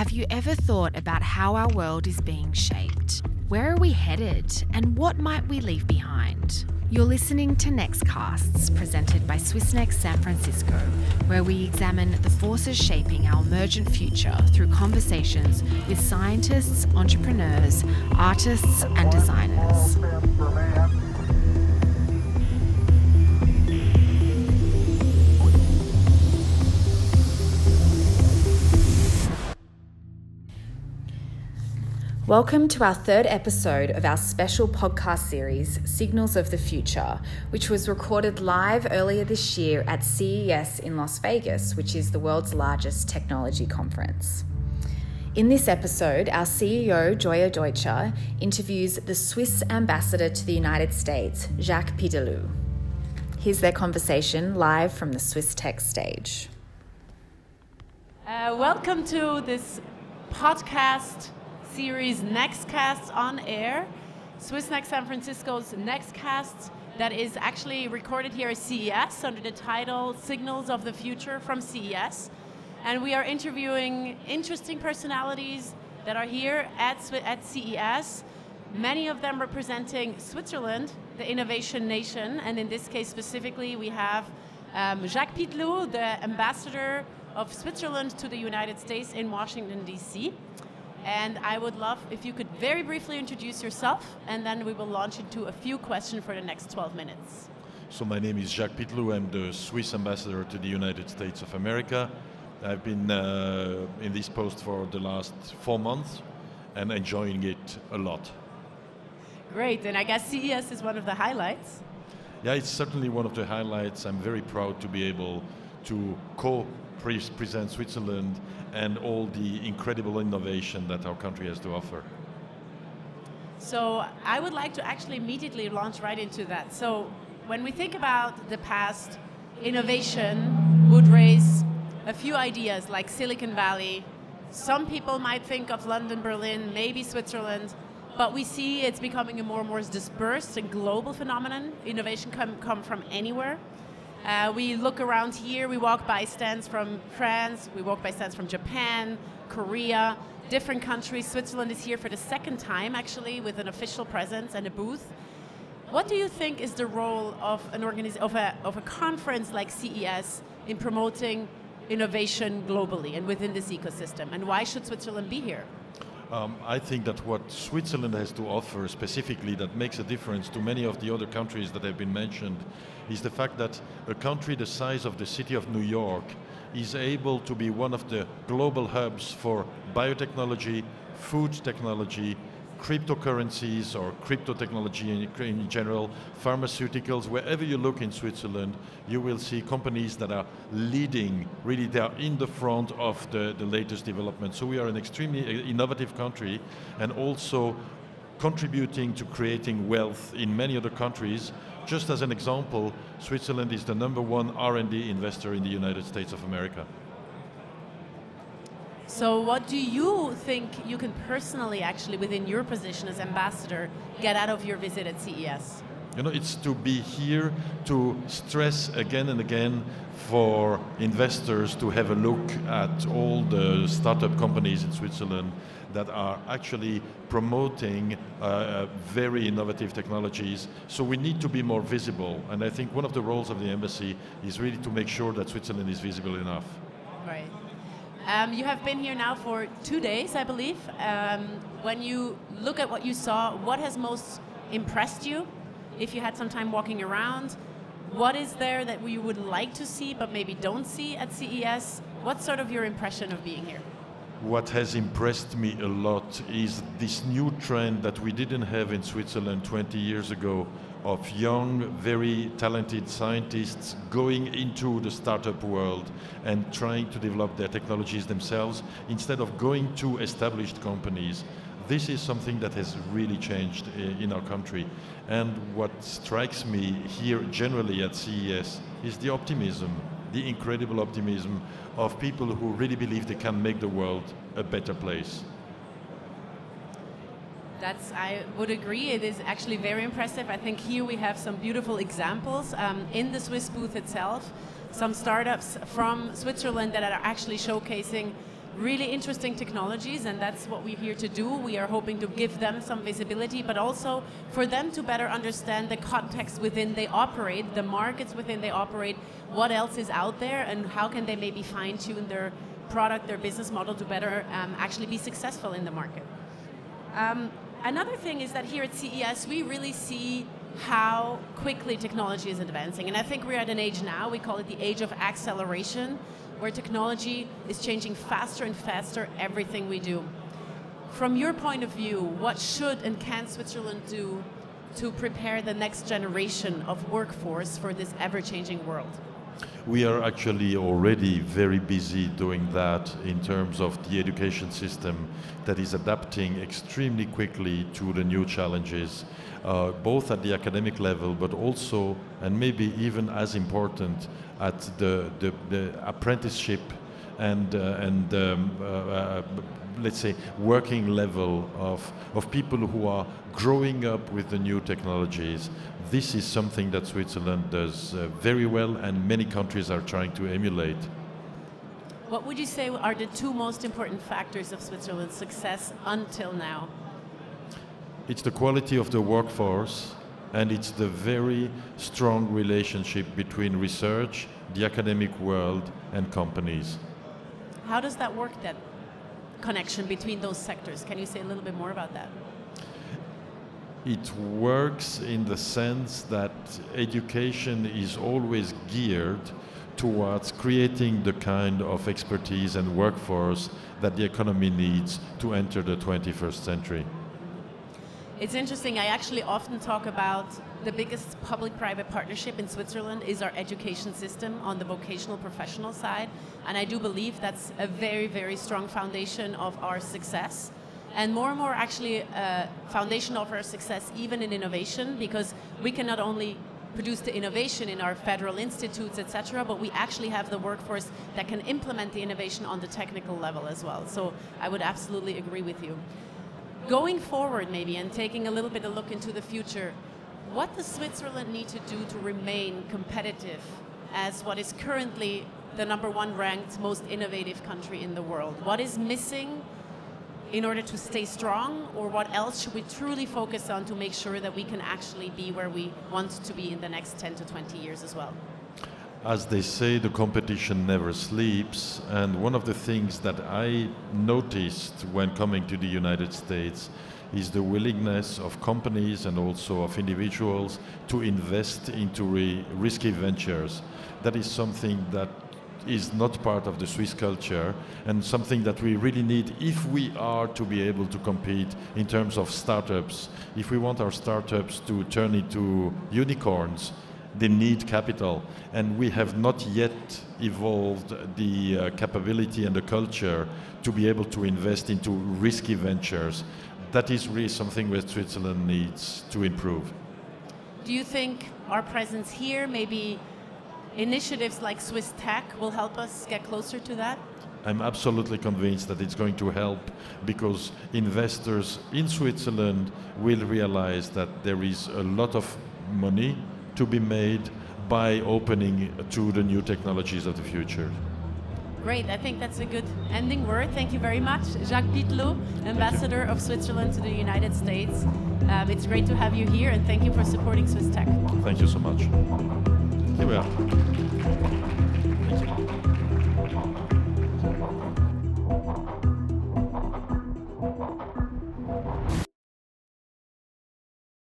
Have you ever thought about how our world is being shaped? Where are we headed, and what might we leave behind? You're listening to Nextcasts, presented by Swissnex San Francisco, where we examine the forces shaping our emergent future through conversations with scientists, entrepreneurs, artists, and designers. Welcome to our third episode of our special podcast series, Signals of the Future, which was recorded live earlier this year at CES in Las Vegas, which is the world's largest technology conference. In this episode, our CEO, Gioia Deucher, interviews the Swiss ambassador to the United States, Jacques Pitteloud. Here's their conversation live from the Swiss Tech stage. Uh, welcome to this podcast series Nextcasts on Air, Swissnex San Francisco's Nextcasts that is actually recorded here at CES under the title Signals of the Future from CES. And we are interviewing interesting personalities that are here at, at CES, many of them representing Switzerland, the innovation nation. And in this case specifically, we have um, Jacques Pitteloud, the ambassador of Switzerland to the United States in Washington, D.C. And I would love if you could very briefly introduce yourself, and then we will launch into a few questions for the next 12 minutes. So my name is Jacques Pitteloud. I'm the Swiss ambassador to the United States of America. I've been uh, in this post for the last four months and enjoying it a lot. Great, and I guess CES is one of the highlights. Yeah, it's certainly one of the highlights. I'm very proud to be able to co present Switzerland and all the incredible innovation that our country has to offer. So I would like to actually immediately launch right into that. So when we think about the past, innovation would raise a few ideas like Silicon Valley. Some people might think of London, Berlin, maybe Switzerland, but we see it's becoming a more and more dispersed and global phenomenon. Innovation can come from anywhere. Uh, we look around here, we walk by stands from France, we walk by stands from Japan, Korea, different countries. Switzerland is here for the second time, actually, with an official presence and a booth. What do you think is the role of an organiz- of a, of a conference like CES in promoting innovation globally and within this ecosystem? And why should Switzerland be here? Um, I think that what Switzerland has to offer specifically that makes a difference to many of the other countries that have been mentioned is the fact that a country the size of the city of New York is able to be one of the global hubs for biotechnology, food technology, cryptocurrencies or crypto technology in, in, general, pharmaceuticals, wherever you look in Switzerland, you will see companies that are leading, really they are in the front of the, the latest development. So we are an extremely uh, innovative country and also contributing to creating wealth in many other countries. Just as an example, Switzerland is the number one R&D investor in the United States of America. So, what do you think you can personally, actually, within your position as ambassador, get out of your visit at CES? You know, it's to be here to stress again and again for investors to have a look at all the startup companies in Switzerland that are actually promoting uh, uh very innovative technologies. So we need to be more visible. And I think one of the roles of the embassy is really to make sure that Switzerland is visible enough. Right. Um, you have been here now for two days, I believe. Um, when you look at what you saw, what has most impressed you? If you had some time walking around, what is there that we would like to see but maybe don't see at CES? What's sort of your impression of being here? What has impressed me a lot is this new trend that we didn't have in Switzerland 20 years ago of young, very talented scientists going into the startup world and trying to develop their technologies themselves instead of going to established companies. This is something that has really changed eh, in our country. And what strikes me here generally at CES is the optimism, the incredible optimism of people who really believe they can make the world a better place. That's, I would agree. It is actually very impressive. I think here we have some beautiful examples um, in the Swiss booth itself. Some startups from Switzerland that are actually showcasing really interesting technologies, and that's what we're here to do. We are hoping to give them some visibility, but also for them to better understand the context within they operate, the markets within they operate, what else is out there, and how can they maybe fine tune their product, their business model to better um, actually be successful in the market. Um, another thing is that here at CES, we really see how quickly technology is advancing. And I think we're at an age now, we call it the age of acceleration, where technology is changing faster and faster everything we do. From your point of view, what should and can Switzerland do to prepare the next generation of workforce for this ever changing world? We are actually already very busy doing that in terms of the education system that is adapting extremely quickly to the new challenges, uh, both at the academic level, but also, and maybe even as important, at the, the, the apprenticeship and, uh, and um, uh, uh let's say, working level of, of people who are growing up with the new technologies. This is something that Switzerland does uh, very well, and many countries are trying to emulate. What would you say are the two most important factors of Switzerland's success until now? It's the quality of the workforce, and it's the very strong relationship between research, the academic world, and companies. How does that work that connection between those sectors. Can you say a little bit more about that? It works in the sense that education is always geared towards creating the kind of expertise and workforce that the economy needs to enter the 21st century. It's interesting. I actually often talk about the biggest public-private partnership in Switzerland is our education system on the vocational professional side, and I do believe that's a very, very strong foundation of our success. And more and more, actually, a foundation of our success, even in innovation, because we can not only produce the innovation in our federal institutes, etc., but we actually have the workforce that can implement the innovation on the technical level as well. So I would absolutely agree with you. Going forward, maybe, and taking a little bit of a look into the future, what does Switzerland need to do to remain competitive as what is currently the number one ranked most innovative country in the world? What is missing in order to stay strong, or what else should we truly focus on to make sure that we can actually be where we want to be in the next 10 to 20 years as well? As they say, the competition never sleeps. And one of the things that I noticed when coming to the United States is the willingness of companies and also of individuals to invest into risky ventures. That is something that is not part of the Swiss culture and something that we really need if we are to be able to compete in terms of startups. If we want our startups to turn into unicorns, they need capital. And we have not yet evolved the uh, capability and the culture to be able to invest into risky ventures. That is really something where Switzerland needs to improve. Do you think our presence here, maybe initiatives like Swiss Tech, will help us get closer to that? I'm absolutely convinced that it's going to help because investors in Switzerland will realize that there is a lot of money to be made by opening to the new technologies of the future. Great, I think that's a good ending word. Thank you very much. Jacques Pitteloud, Ambassador of Switzerland to the United States. Um, it's great to have you here and thank you for supporting Swiss Tech. Thank you so much. Here we are.